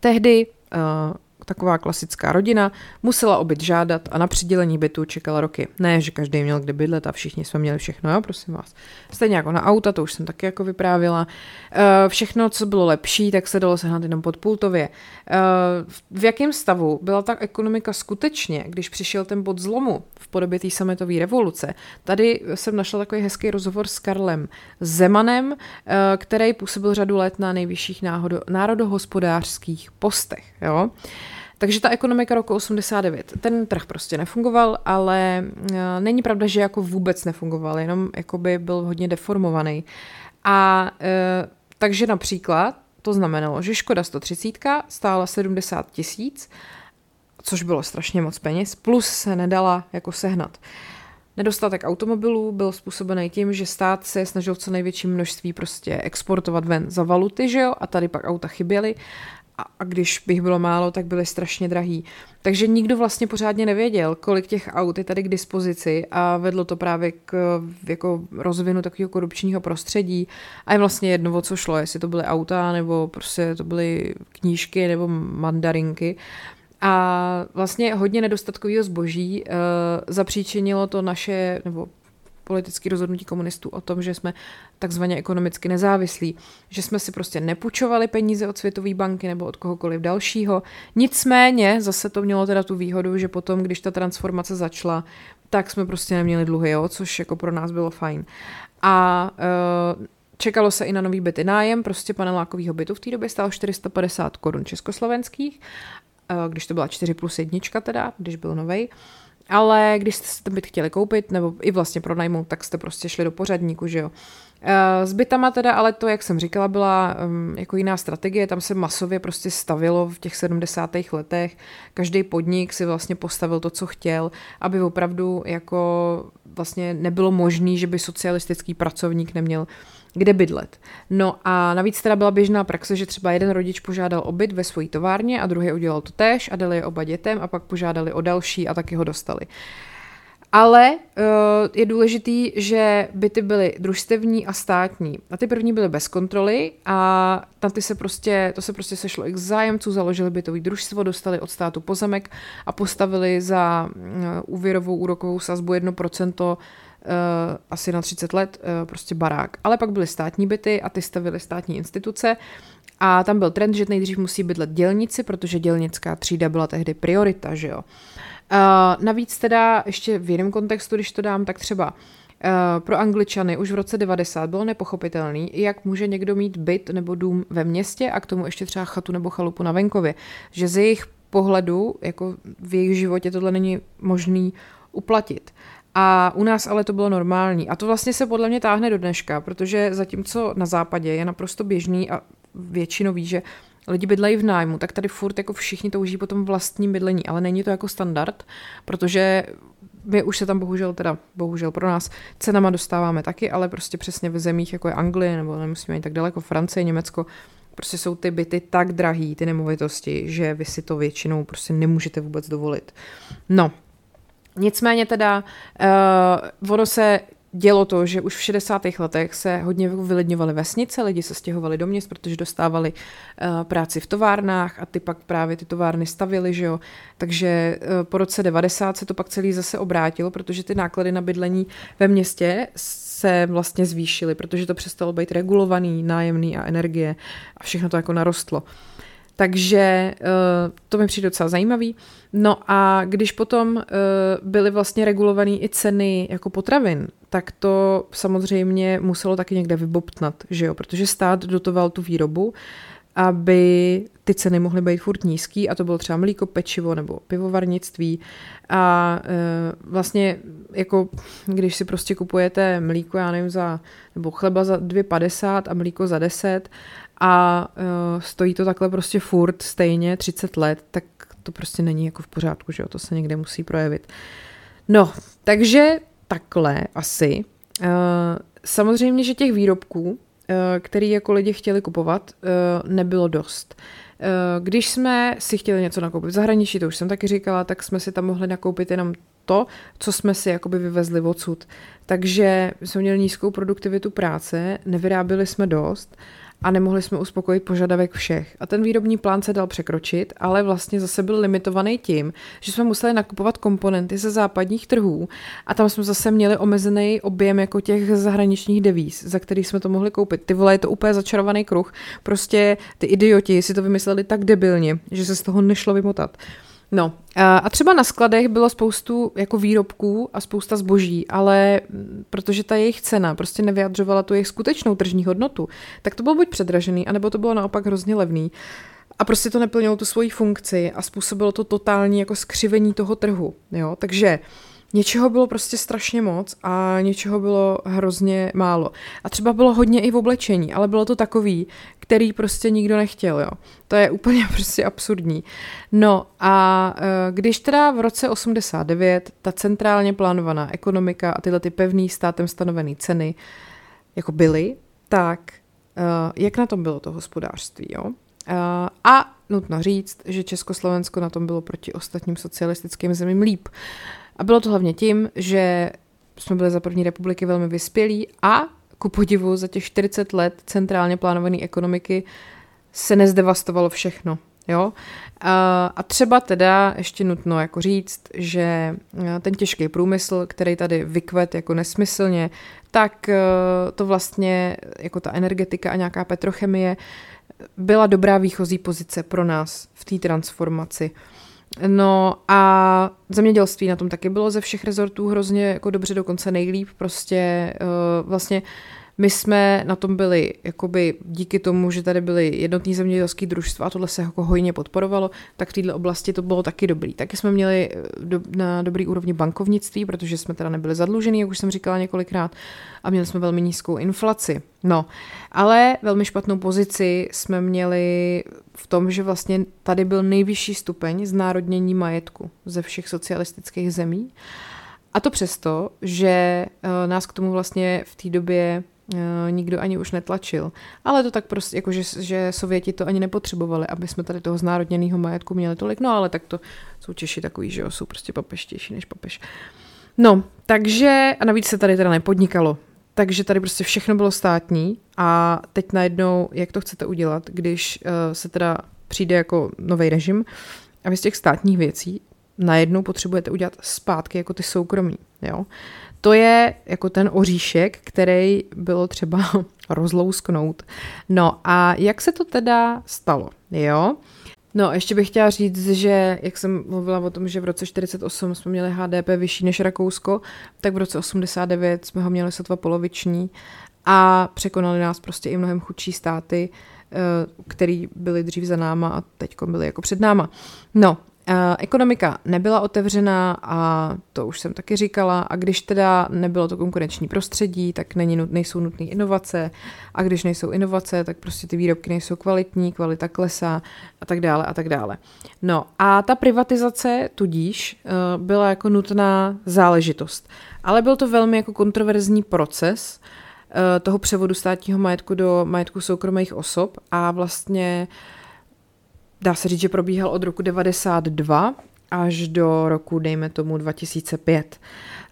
S1: Tehdy uh, taková klasická rodina, musela obyt žádat a na přidělení bytu čekala roky. Ne, že každý měl kde bydlet a všichni jsme měli všechno, jo, prosím vás. Stejně jako na auta, to už jsem taky jako vyprávila. Eh, všechno, co bylo lepší, tak se dalo sehnat jenom podpultově. Eh, v jakém stavu byla ta ekonomika skutečně, když přišel ten bod zlomu v podobě té sametové revoluce? Tady jsem našla takový hezký rozhovor s Karlem Zemanem, eh, který působil řadu let na nejvyšších národohospodářských postech. Jo? Takže ta ekonomika roku 89, ten trh prostě nefungoval, ale eh, není pravda, že jako vůbec nefungoval, jenom jakoby byl hodně deformovaný. A e, takže například to znamenalo, že Škoda 130 stála 70 tisíc, což bylo strašně moc peněz, plus se nedala jako sehnat. Nedostatek automobilů byl způsobený tím, že stát se snažil co největší množství prostě exportovat ven za valuty, že jo, a tady pak auta chyběly a, a když bych bylo málo, tak byly strašně drahý. Takže nikdo vlastně pořádně nevěděl, kolik těch aut je tady k dispozici a vedlo to právě k jako rozvinu takového korupčního prostředí a je vlastně jedno, o co šlo, jestli to byly auta nebo prostě to byly knížky nebo mandarinky. A vlastně hodně nedostatkového zboží uh, zapříčinilo to naše, nebo politické rozhodnutí komunistů o tom, že jsme takzvaně ekonomicky nezávislí, že jsme si prostě nepůjčovali peníze od Světové banky nebo od kohokoliv dalšího. Nicméně zase to mělo teda tu výhodu, že potom, když ta transformace začala, tak jsme prostě neměli dluhy, jo, což jako pro nás bylo fajn. A uh, Čekalo se i na nový byty nájem, prostě panelákovýho bytu v té době stál 450 korun československých, když to byla 4 plus jednička teda, když byl novej. Ale když jste si ten byt chtěli koupit, nebo i vlastně pronajmout, tak jste prostě šli do pořadníku, že jo. Eh, s bytama teda, ale to, jak jsem říkala, byla um, jako jiná strategie, tam se masově prostě stavilo v těch 70. letech, každý podnik si vlastně postavil to, co chtěl, aby opravdu jako vlastně nebylo možný, že by socialistický pracovník neměl kde bydlet. No a navíc teda byla běžná praxe, že třeba jeden rodič požádal o byt ve své továrně a druhý udělal to též a dali je oba dětem a pak požádali o další a taky ho dostali. Ale uh, je důležitý, že byty byly družstevní a státní. A ty první byly bez kontroly a na ty se prostě, to se prostě sešlo i k zájemců, založili bytový družstvo, dostali od státu pozemek a postavili za uh, úvěrovou úrokovou sazbu 1% Uh, asi na 30 let uh, prostě barák. Ale pak byly státní byty a ty stavily státní instituce a tam byl trend, že nejdřív musí bydlet dělníci, protože dělnická třída byla tehdy priorita, že jo. Uh, navíc teda ještě v jiném kontextu, když to dám, tak třeba pro Angličany už v roce 90 bylo nepochopitelný, jak může někdo mít byt nebo dům ve městě a k tomu ještě třeba chatu nebo chalupu na venkově. Že z jejich pohledu, jako v jejich životě tohle není možný uplatit. A u nás ale to bylo normální. A to vlastně se podle mě táhne do dneška, protože zatímco na západě je naprosto běžný a většinou ví, že lidi bydlejí v nájmu, tak tady furt jako všichni touží po tom vlastním bydlení, ale není to jako standard, protože my už se tam bohužel, teda bohužel pro nás, cenama dostáváme taky, ale prostě přesně v zemích, jako je Anglie, nebo nemusíme ani tak daleko, Francie, Německo, prostě jsou ty byty tak drahý, ty nemovitosti, že vy si to většinou prostě nemůžete vůbec dovolit. No, Nicméně teda uh, ono se dělo to, že už v 60. letech se hodně vylidňovaly vesnice, lidi se stěhovali do měst, protože dostávali uh, práci v továrnách a ty pak právě ty továrny stavili, že jo. Takže uh, po roce 90 se to pak celý zase obrátilo, protože ty náklady na bydlení ve městě se vlastně zvýšily, protože to přestalo být regulovaný, nájemný a energie a všechno to jako narostlo. Takže uh, to mi přijde docela zajímavý. No a když potom uh, byly vlastně regulované i ceny jako potravin, tak to samozřejmě muselo taky někde vybobtnat, že jo, protože stát dotoval tu výrobu, aby ty ceny mohly být furt nízký a to bylo třeba mlíko, pečivo nebo pivovarnictví a e, vlastně jako když si prostě kupujete mlíko, já nevím, za, nebo chleba za 2,50 a mlíko za 10 a e, stojí to takhle prostě furt stejně 30 let, tak to prostě není jako v pořádku, že jo, to se někde musí projevit. No, takže takhle asi. Uh, samozřejmě, že těch výrobků, uh, který jako lidi chtěli kupovat, uh, nebylo dost. Když jsme si chtěli něco nakoupit v zahraničí, to už jsem taky říkala, tak jsme si tam mohli nakoupit jenom to, co jsme si jakoby vyvezli odsud. Takže jsme měli nízkou produktivitu práce, nevyráběli jsme dost a nemohli jsme uspokojit požadavek všech. A ten výrobní plán se dal překročit, ale vlastně zase byl limitovaný tím, že jsme museli nakupovat komponenty ze západních trhů a tam jsme zase měli omezený objem jako těch zahraničních devíz, za který jsme to mohli koupit. Ty vole, je to úplně začarovaný kruh. Prostě ty idioti si to vymysleli tak debilně, že se z toho nešlo vymotat. No a třeba na skladech bylo spoustu jako výrobků a spousta zboží, ale protože ta jejich cena prostě nevyjadřovala tu jejich skutečnou tržní hodnotu, tak to bylo buď předražený, anebo to bylo naopak hrozně levný. A prostě to neplnilo tu svoji funkci a způsobilo to totální jako skřivení toho trhu. Jo? Takže něčeho bylo prostě strašně moc a něčeho bylo hrozně málo. A třeba bylo hodně i v oblečení, ale bylo to takový, který prostě nikdo nechtěl, jo. To je úplně <laughs> prostě absurdní. No a eh, když teda v roce 89 ta centrálně plánovaná ekonomika a tyhle ty pevný státem stanovené ceny jako byly, tak eh, jak na tom bylo to hospodářství, jo? A nutno říct, že Československo na tom bylo proti ostatním socialistickým zemím líp. A bylo to hlavně tím, že jsme byli za první republiky velmi vyspělí a ku podivu za těch 40 let centrálně plánované ekonomiky se nezdevastovalo všechno. Jo? A, třeba teda ještě nutno jako říct, že ten těžký průmysl, který tady vykvet jako nesmyslně, tak to vlastně jako ta energetika a nějaká petrochemie byla dobrá výchozí pozice pro nás v té transformaci. No a zemědělství na tom taky bylo ze všech rezortů hrozně jako dobře, dokonce nejlíp. Prostě uh, vlastně my jsme na tom byli jakoby díky tomu, že tady byly jednotní zemědělský družstva a tohle se jako hojně podporovalo, tak v této oblasti to bylo taky dobrý. Taky jsme měli eh, do, na dobrý úrovni bankovnictví, protože jsme teda nebyli zadlužení, jak už jsem říkala několikrát, a měli jsme velmi nízkou inflaci. No, ale velmi špatnou pozici jsme měli v tom, že vlastně tady byl nejvyšší stupeň znárodnění majetku ze všech socialistických zemí. A to přesto, že eh, nás k tomu vlastně v té době nikdo ani už netlačil. Ale to tak prostě, jako že, že Sověti to ani nepotřebovali, aby jsme tady toho znárodněného majetku měli tolik. No ale tak to jsou Češi takový, že jo, jsou prostě papeštější než papež. No, takže, a navíc se tady teda nepodnikalo. Takže tady prostě všechno bylo státní a teď najednou, jak to chcete udělat, když uh, se teda přijde jako nový režim a vy z těch státních věcí najednou potřebujete udělat zpátky jako ty soukromí, jo. To je jako ten oříšek, který bylo třeba <laughs> rozlousknout. No a jak se to teda stalo, jo? No, ještě bych chtěla říct, že jak jsem mluvila o tom, že v roce 48 jsme měli HDP vyšší než Rakousko, tak v roce 89 jsme ho měli sotva poloviční a překonali nás prostě i mnohem chudší státy, eh, který byly dřív za náma a teď byly jako před náma. No, Ekonomika nebyla otevřená a to už jsem taky říkala. A když teda nebylo to konkurenční prostředí, tak není, nejsou nutné inovace. A když nejsou inovace, tak prostě ty výrobky nejsou kvalitní, kvalita klesá a tak dále a tak dále. No a ta privatizace tudíž eh, byla jako nutná záležitost, ale byl to velmi jako kontroverzní proces eh, toho převodu státního majetku do majetku soukromých osob a vlastně dá se říct, že probíhal od roku 92 až do roku, dejme tomu, 2005.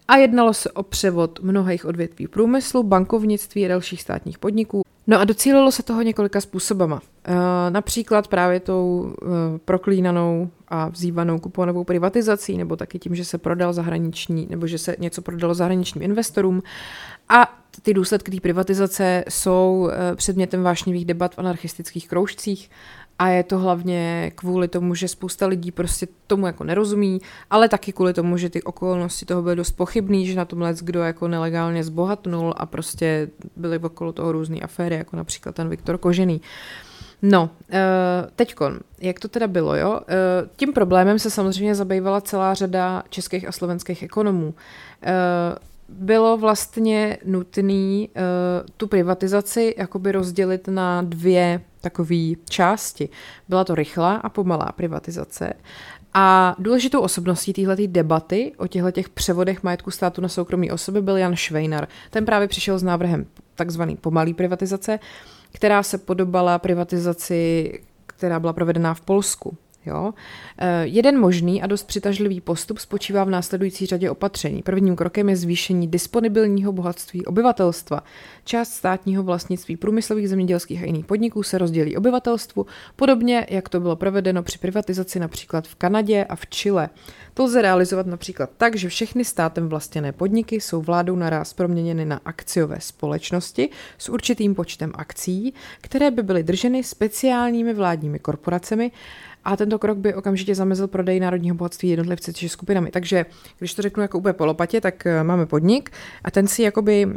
S1: A jednalo se o převod mnohých odvětví průmyslu, bankovnictví a dalších státních podniků. No a docílilo se toho několika způsobama. E, například právě tou e, proklínanou a vzývanou kuponovou privatizací, nebo taky tím, že se prodal zahraniční, nebo že se něco prodalo zahraničním investorům. A ty důsledky té privatizace jsou e, předmětem vášnivých debat v anarchistických kroužcích a je to hlavně kvůli tomu, že spousta lidí prostě tomu jako nerozumí, ale taky kvůli tomu, že ty okolnosti toho byly dost pochybný, že na tom let kdo jako nelegálně zbohatnul a prostě byly okolo toho různé aféry, jako například ten Viktor Kožený. No, eh, teďkon, jak to teda bylo, jo? Eh, tím problémem se samozřejmě zabývala celá řada českých a slovenských ekonomů. Eh, bylo vlastně nutné tu privatizaci jakoby rozdělit na dvě takové části. Byla to rychlá a pomalá privatizace. A důležitou osobností téhle debaty o těchto těch převodech majetku státu na soukromí osoby byl Jan Švejnar. Ten právě přišel s návrhem takzvaný pomalý privatizace, která se podobala privatizaci, která byla provedená v Polsku. Jo? Eh, jeden možný a dost přitažlivý postup spočívá v následující řadě opatření. Prvním krokem je zvýšení disponibilního bohatství obyvatelstva. Část státního vlastnictví průmyslových, zemědělských a jiných podniků se rozdělí obyvatelstvu, podobně jak to bylo provedeno při privatizaci například v Kanadě a v Chile. To lze realizovat například tak, že všechny státem vlastněné podniky jsou vládou naraz proměněny na akciové společnosti s určitým počtem akcí, které by byly drženy speciálními vládními korporacemi a tento krok by okamžitě zamezil prodej národního bohatství jednotlivci či skupinami. Takže když to řeknu jako úplně polopatě, tak eh, máme podnik a ten si jakoby uh,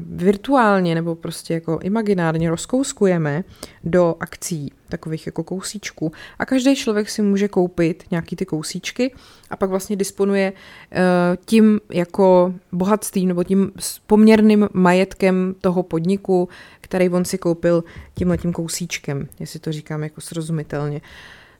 S1: virtuálně nebo prostě jako imaginárně rozkouskujeme do akcí takových jako kousíčků a každý člověk si může koupit nějaký ty kousíčky a pak vlastně disponuje uh, tím jako bohatstvím nebo tím poměrným majetkem toho podniku, který on si koupil tímhletím kousíčkem, jestli to říkám jako srozumitelně.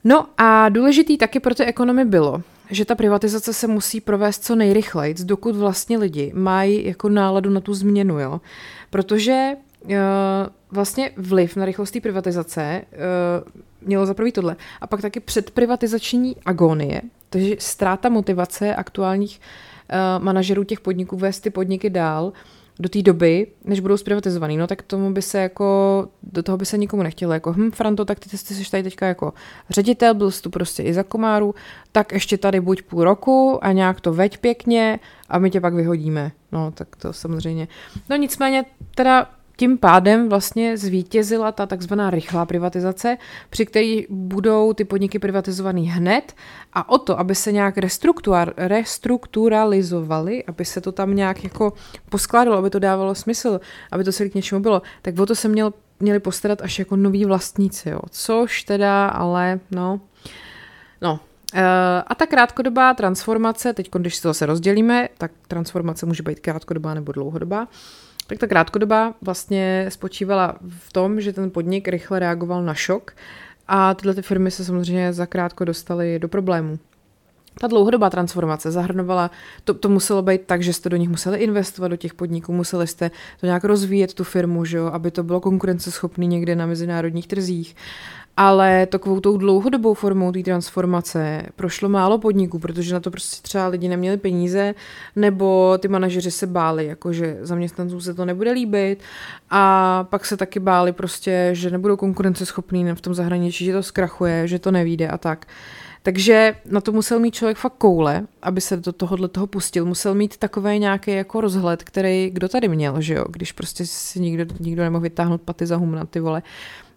S1: No a důležitý taky pro ty ekonomy bylo, že ta privatizace se musí provést co nejrychleji, dokud vlastně lidi mají jako náladu na tu změnu, jo. Protože uh, vlastně vliv na rychlost privatizace uh, mělo za prvý tohle. A pak taky předprivatizační agonie, takže ztráta motivace aktuálních uh, manažerů těch podniků vést ty podniky dál, do té doby, než budou zprivatizovaný, no tak tomu by se jako, do toho by se nikomu nechtělo, jako hm, Franto, tak ty, ty jsi tady teďka jako ředitel, byl jsi tu prostě i za komáru, tak ještě tady buď půl roku a nějak to veď pěkně a my tě pak vyhodíme. No, tak to samozřejmě. No nicméně, teda tím pádem vlastně zvítězila ta takzvaná rychlá privatizace, při které budou ty podniky privatizovaný hned. A o to, aby se nějak restrukturalizovaly, aby se to tam nějak jako poskládalo, aby to dávalo smysl, aby to celý k něčemu bylo, tak o to se měl, měli postarat až jako noví vlastníci, jo. Což teda, ale no, no, eh, a ta krátkodobá transformace, teď když si to zase rozdělíme, tak transformace může být krátkodobá nebo dlouhodobá, tak ta krátkodoba vlastně spočívala v tom, že ten podnik rychle reagoval na šok a tyhle ty firmy se samozřejmě zakrátko dostaly do problémů. Ta dlouhodobá transformace zahrnovala, to, to muselo být tak, že jste do nich museli investovat, do těch podniků, museli jste to nějak rozvíjet, tu firmu, že jo, aby to bylo konkurenceschopné někde na mezinárodních trzích ale takovou tou dlouhodobou formou té transformace prošlo málo podniků, protože na to prostě třeba lidi neměli peníze, nebo ty manažeři se báli, jakože zaměstnancům se to nebude líbit a pak se taky báli prostě, že nebudou konkurenceschopní v tom zahraničí, že to zkrachuje, že to nevíde a tak. Takže na to musel mít člověk fakt koule, aby se do tohohle toho pustil. Musel mít takový nějaký jako rozhled, který kdo tady měl, že jo, když prostě si nikdo, nikdo nemohl vytáhnout paty za humna, ty vole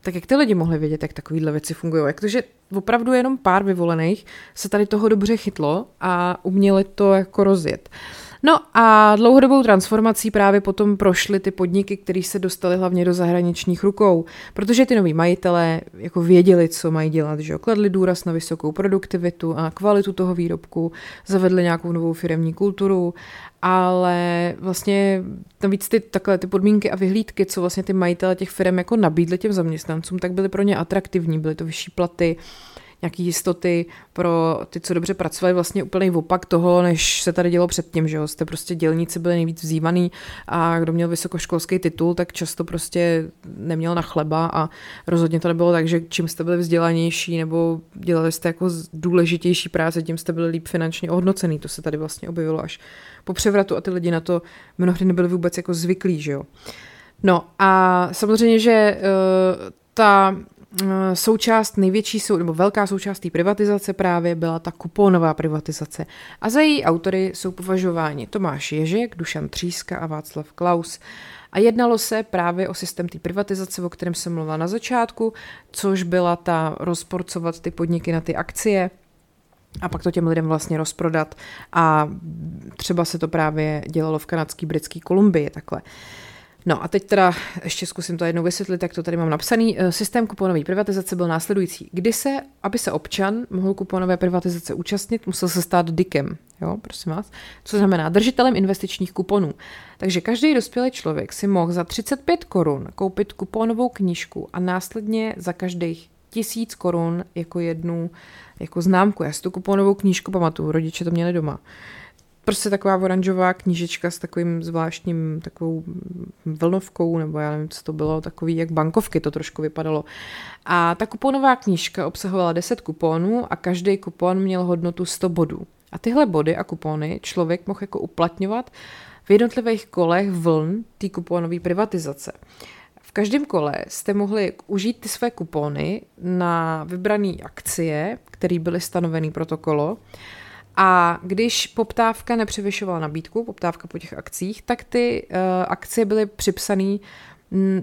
S1: tak jak ty lidi mohli vědět, jak takovéhle věci fungují? Jak to, že opravdu jenom pár vyvolených se tady toho dobře chytlo a uměli to jako rozjet. No a dlouhodobou transformací právě potom prošly ty podniky, které se dostaly hlavně do zahraničních rukou, protože ty noví majitelé jako věděli, co mají dělat, že kladli důraz na vysokou produktivitu a kvalitu toho výrobku, zavedli nějakou novou firemní kulturu, ale vlastně navíc ty takhle ty podmínky a vyhlídky, co vlastně ty majitele těch firm jako nabídli těm zaměstnancům, tak byly pro ně atraktivní, byly to vyšší platy, nějaký jistoty pro ty, co dobře pracovali, vlastně úplný opak toho, než se tady dělo předtím, že jo, jste prostě dělníci byli nejvíc vzývaný a kdo měl vysokoškolský titul, tak často prostě neměl na chleba a rozhodně to nebylo tak, že čím jste byli vzdělanější nebo dělali jste jako důležitější práce, tím jste byli líp finančně ohodnocený, to se tady vlastně objevilo až po převratu a ty lidi na to mnohdy nebyli vůbec jako zvyklí, že jo. No a samozřejmě, že uh, ta součást, největší sou, nebo velká součást té privatizace právě byla ta kuponová privatizace. A za její autory jsou považováni Tomáš Ježek, Dušan Tříska a Václav Klaus. A jednalo se právě o systém té privatizace, o kterém jsem mluvila na začátku, což byla ta rozporcovat ty podniky na ty akcie, a pak to těm lidem vlastně rozprodat a třeba se to právě dělalo v kanadský, britský Kolumbii takhle. Uh, No a teď teda ještě zkusím to jednou vysvětlit, jak to tady mám napsaný. Eh, systém kuponové privatizace byl následující. Kdy se, aby se občan mohl kuponové privatizace účastnit, musel se stát dikem, jo, prosím vás, co znamená držitelem investičních kuponů. Takže každý dospělý člověk si mohl za 35 korun koupit kuponovou knížku a následně za každých tisíc korun jako jednu jako známku. Já si tu kuponovou knížku pamatuju, rodiče to měli doma prostě taková oranžová knížečka s takovým zvláštním takovou vlnovkou, nebo já nevím, co to bylo, takový jak bankovky to trošku vypadalo. A ta kuponová knížka obsahovala 10 kuponů a každý kupon měl hodnotu 100 bodů. A tyhle body a kupony člověk mohl jako uplatňovat v jednotlivých kolech vln té kuponové privatizace. V každém kole jste mohli užít ty své kupony na vybrané akcie, které byly stanoveny protokolo a když poptávka nepřevyšovala nabídku, poptávka po těch akcích, tak ty uh, akcie byly připsané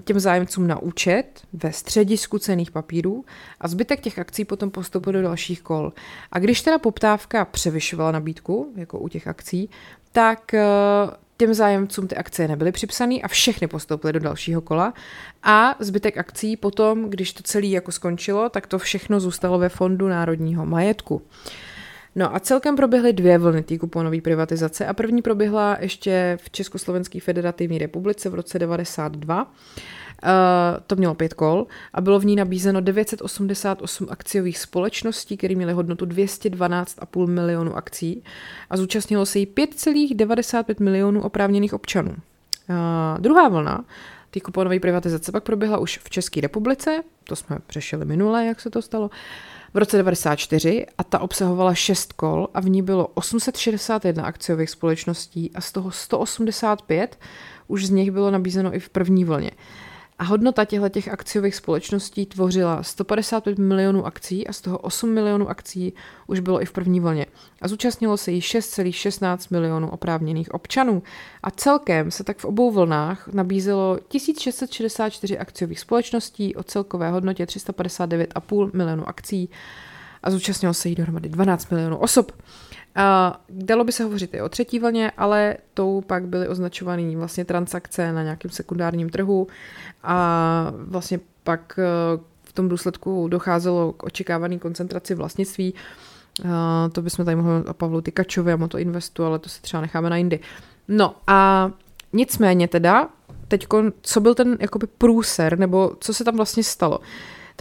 S1: těm zájemcům na účet ve středisku cených papírů a zbytek těch akcí potom postupil do dalších kol. A když teda poptávka převyšovala nabídku, jako u těch akcí, tak eh, těm zájemcům ty akcie nebyly připsané a všechny postoupily do dalšího kola a zbytek akcí potom, když to celé jako skončilo, tak to všechno zůstalo ve fondu národního majetku. No a celkem proběhly dvě vlny té kuponové privatizace a první proběhla ještě v Československé federativní republice v roce 92. Uh, to mělo pět kol a bylo v ní nabízeno 988 akciových společností, které měly hodnotu 212,5 milionů akcí a zúčastnilo se jí 5,95 milionů oprávněných občanů. Uh, druhá vlna té kuponové privatizace pak proběhla už v České republice, to jsme řešili minule, jak se to stalo, v roce 94 a ta obsahovala 6 kol a v ní bylo 861 akciových společností a z toho 185 už z nich bylo nabízeno i v první vlně. A hodnota těchto těch akciových společností tvořila 155 milionů akcí a z toho 8 milionů akcí už bylo i v první vlně. A zúčastnilo se jí 6,16 milionů oprávněných občanů. A celkem se tak v obou vlnách nabízelo 1664 akciových společností o celkové hodnotě 359,5 milionů akcí a zúčastnilo se jí dohromady 12 milionů osob. A dalo by se hovořit i o třetí vlně, ale tou pak byly označované vlastně transakce na nějakém sekundárním trhu a vlastně pak eh, v tom důsledku docházelo k očekávané koncentraci vlastnictví. A to bychom tady mohli o Pavlu Tykačovi a Moto Investu, ale to si třeba necháme na jindy. No a nicméně teda, teď co byl ten jakoby průser, nebo co se tam vlastně stalo? Uh,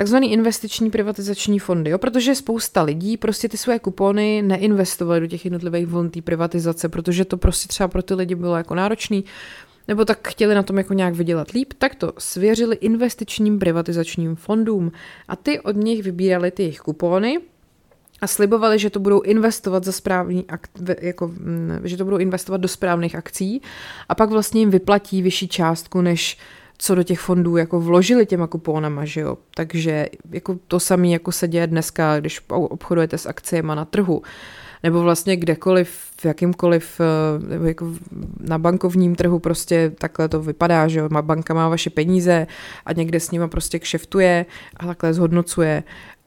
S1: takzvaný investiční privatizační fondy, jo? protože spousta lidí prostě ty své kupony neinvestovali do těch jednotlivých vln privatizace, protože to prostě třeba pro ty lidi bylo jako náročný, nebo tak chtěli na tom jako nějak vydělat líp, tak to svěřili investičním privatizačním fondům a ty od nich vybírali ty jejich kupony a slibovali, že to budou investovat za správný akt, jako, mm, že to budou investovat do správných akcí a pak vlastně jim vyplatí vyšší částku, než co do těch fondů jako vložili těma kupónama, že jo. Takže jako to samé jako se děje dneska, když obchodujete s akciemi na trhu nebo vlastně kdekoliv, v jakýmkoliv, eh, nebo jako na bankovním trhu prostě takhle to vypadá, že jo, banka má vaše peníze a někde s nima prostě kšeftuje a takhle zhodnocuje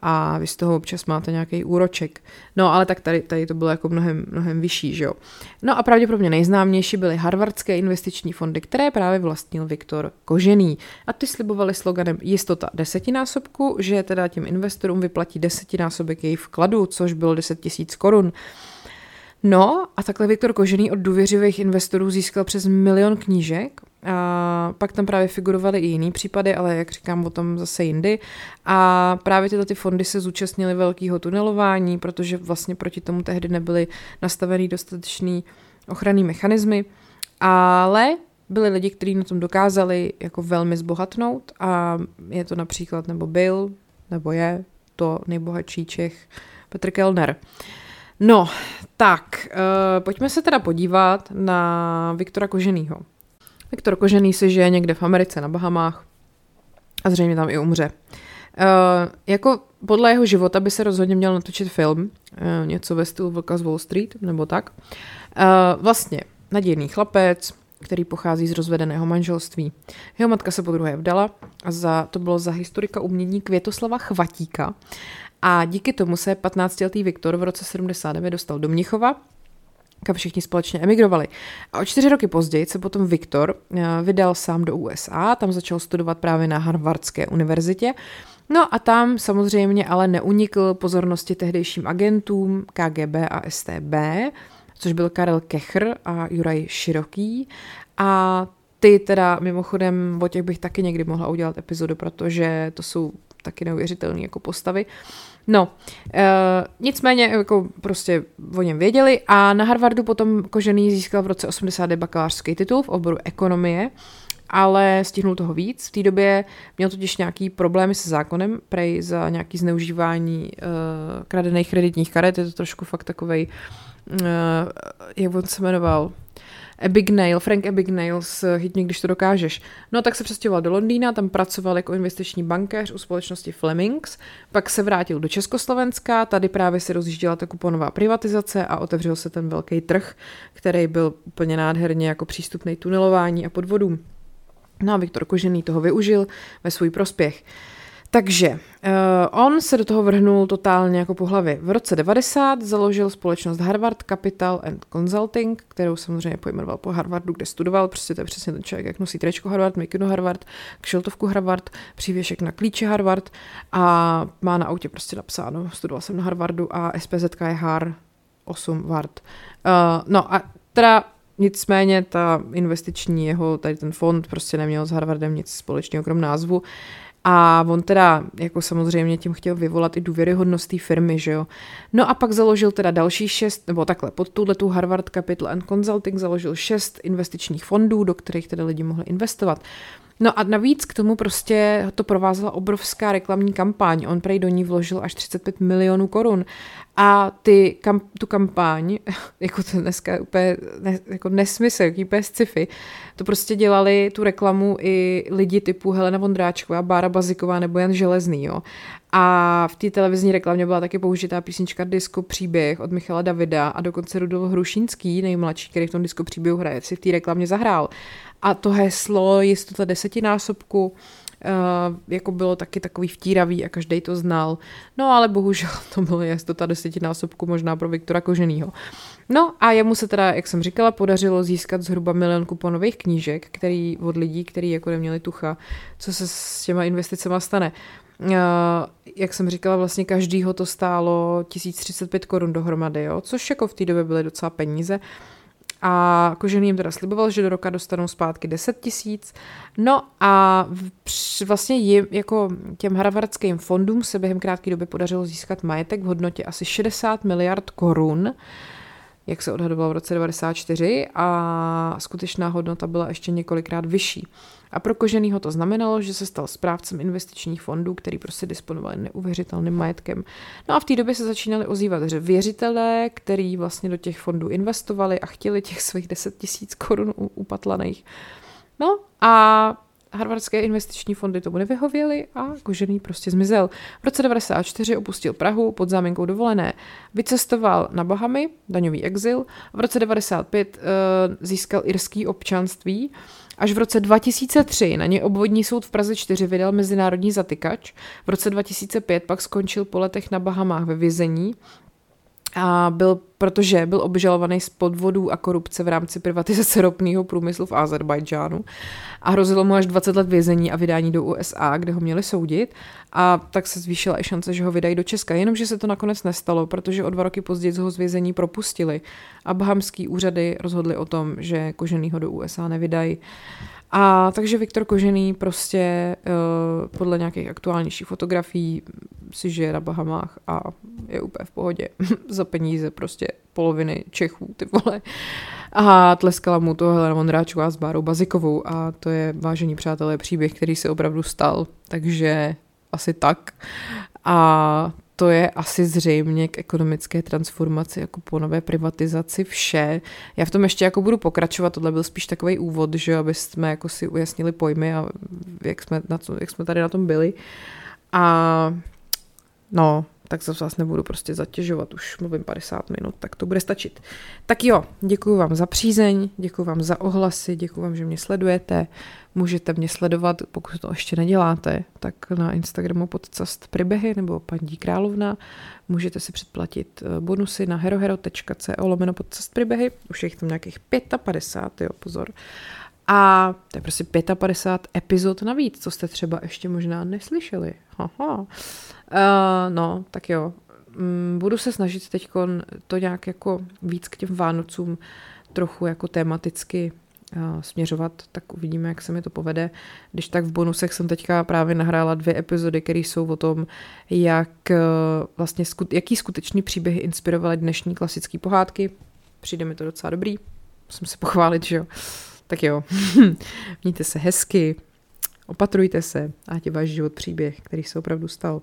S1: a vy z toho občas máte nějaký úroček. No ale tak tady, tady to bylo jako mnohem, mnohem vyšší, že jo. No a pravděpodobně nejznámější byly harvardské investiční fondy, které právě vlastnil Viktor Kožený. A ty slibovali sloganem jistota desetinásobku, že teda těm investorům vyplatí desetinásobek jejich vkladu, což bylo 10 tisíc korun. No a takhle Viktor Kožený od důvěřivých investorů získal přes milion knížek a pak tam právě figurovaly i jiný případy, ale jak říkám o tom zase jindy. A právě tyto ty fondy se zúčastnily velkého tunelování, protože vlastně proti tomu tehdy nebyly nastavený dostatečný ochranný mechanismy, ale byli lidi, kteří na tom dokázali jako velmi zbohatnout a je to například, nebo byl, nebo je to nejbohatší Čech Petr Kellner. No, tak, uh, pojďme se teda podívat na Viktora Koženýho. Viktor Kožený se žije někde v Americe na Bahamách a zřejmě tam i umře. Uh, jako podle jeho života by se rozhodně měl natočit film, uh, něco ve stylu Vlka z Wall Street, nebo tak. Uh, vlastně nadějný chlapec, který pochází z rozvedeného manželství. Jeho matka se po druhé vdala a za, to bylo za historika umění Květoslava Chvatíka. A díky tomu se 15-letý Viktor v roce 79 dostal do Mnichova, kam všichni společně emigrovali. A o čtyři roky později se potom Viktor eh, vydal sám do USA, tam začal studovat právě na Harvardské univerzitě. No a tam samozřejmě ale neunikl pozornosti tehdejším agentům KGB a STB, což byl Karel Kechr a Juraj Široký. A ty teda mimochodem, o těch bych taky někdy mohla udělat epizodu, protože to jsou taky neuvěřitelné jako postavy. No, e, nicméně jako prostě o něm věděli a na Harvardu potom Kožený získal v roce 80 bakalářský titul v oboru ekonomie, ale stihnul toho víc. V té době měl totiž nějaký problémy se zákonem, prej za nějaký zneužívání e, kradených kreditních karet, je to trošku fakt takovej, e, jak on se jmenoval, Abigail, Frank Abigail s Chytně, když to dokážeš. No tak se přestěhoval do Londýna, tam pracoval jako investiční bankéř u společnosti Flemings, pak se vrátil do Československa, tady právě se rozjížděla ta kuponová privatizace a otevřel se ten velký trh, který byl úplně nádherně jako přístupný tunelování a podvodům. No a Viktor Kožený toho využil ve svůj prospěch. Takže uh, on se do toho vrhnul totálně jako po hlavě. V roce 90 založil společnost Harvard Capital and Consulting, kterou samozřejmě pojmenoval po Harvardu, kde studoval. Prostě to je přesně ten člověk, jak nosí trečko Harvard, mikinu Harvard, kšeltovku Harvard, přívěšek na klíče Harvard a má na autě prostě napsáno, studoval jsem na Harvardu a SPZ je HAR 8 Vard. Uh, no a teda Nicméně ta investiční jeho, tady ten fond prostě neměl s Harvardem nic společného krom názvu. A on teda jako samozřejmě tím chtěl vyvolat i důvěryhodnost té firmy, že jo. No a pak založil teda další šest, nebo takhle, pod tuhle tu Harvard Capital and Consulting založil šest investičních fondů, do kterých teda lidi mohli investovat. No a navíc k tomu prostě to provázela obrovská reklamní kampaň. On prej do ní vložil až 35 milionů korun. A ty, kam, tu kampaň, <laughs> jako to dneska úplně ne, jako nesmysl, jaký úplně sci-fi, to prostě dělali tu reklamu i lidi typu Helena Vondráčková, Bára Baziková nebo Jan Železný, jo. A v té televizní reklamě byla taky použitá písnička Disco příběh od Michala Davida a dokonce Rudolf Hrušínský, nejmladší, který v tom disco příběhu hraje, si v té reklamě zahrál. A to heslo jistota desetinásobku, Uh, jako bylo taky takový vtíravý a každý to znal. No ale bohužel <laughs> to bylo jistota desetinásobku možná pro Viktora Koženýho. No a jemu se teda, jak jsem říkala, podařilo získat zhruba milion kuponových knížek, který od lidí, kteří jako neměli tucha, co se s těma investicema stane. Uh, jak jsem říkala, vlastně každýho to stálo 1035 korun dohromady, jo? což jako v té době byly docela peníze. A Kožený jim teda sliboval, že do roka dostanou zpátky 10 tisíc. No a vlastně jim, jako těm harvardským fondům se během krátké doby podařilo získat majetek v hodnotě asi 60 miliard korun, jak se odhadovalo v roce 94 a skutečná hodnota byla ještě několikrát vyšší. A pro Koženýho to znamenalo, že se stal správcem investičních fondů, který prostě disponovali neuvěřitelným majetkem. No a v té době se začínali ozývat že věřitelé, který vlastně do těch fondů investovali a chtěli těch svých 10 tisíc korun upatlaných. No a harvardské investiční fondy tomu nevyhověly a Kožený prostě zmizel. V roce 94 opustil Prahu pod záminkou dovolené. Vycestoval na Bahamy, daňový exil. V roce 95 uh, eh, získal irský občanství Až v roce 2003 na ně obvodní soud v Praze 4 vydal mezinárodní zatykač. V roce 2005 pak skončil po letech na Bahamách ve vězení a byl, protože byl obžalovaný z podvodů a korupce v rámci privatizace ropného průmyslu v Azerbajdžánu. A hrozilo mu až 20 let vězení a vydání do USA, kde ho měli soudit. A tak se zvýšila i šance, že ho vydají do Česka, jenomže se to nakonec nestalo, protože o dva roky později ho z vězení propustili. A bahamský úřady rozhodli o tom, že Koženýho do USA nevydají. A takže Viktor Kožený prostě uh, podle nějakých aktuálnějších fotografií si žije na Bahamách a je úplně v pohodě. <laughs> Za peníze prostě poloviny Čechů, ty vole. A tleskala mu to Helena Vondráčová s Bárou Bazikovou a to je, vážení přátelé, příběh, který se opravdu stal. Takže asi tak. A to je asi zřejmě k ekonomické transformaci, jako po nové privatizaci vše. Já v tom ještě jako budu pokračovat, tohle byl spíš takový úvod, že aby jsme jako si ujasnili pojmy a jak jsme, na co, jak jsme tady na tom byli. A no, tak se vás nebudu prostě zatěžovat, už mluvím 50 minut, tak to bude stačit. Tak jo, děkuji vám za přízeň, děkuji vám za ohlasy, děkuji vám, že mě sledujete. Můžete mě sledovat, pokud to ještě neděláte, tak na Instagramu podcast Pribehy nebo paní Královna. Můžete si předplatit eh, bonusy na herohero.co lomeno podcast Pribehy. Už je jich tam nějakých 55, jo, pozor. A to je prostě 55 epizod navíc, co jste třeba ještě možná neslyšeli. Haha. Uh, no, tak jo. Um, budu se snažit teď to nějak jako víc k těm Vánocům trochu jako tematicky uh, směřovat, tak uvidíme, jak se mi to povede. Když tak v bonusech jsem teďka právě nahrála dvě epizody, které jsou o tom, jak uh, vlastně jaký skutečný příběhy inspirovaly dnešní klasické pohádky. Přijde mi to docela dobrý. Musím se pochválit, že jo. Tak jo, <laughs> mějte se hezky, opatrujte se, ať je váš život příběh, který se opravdu stal.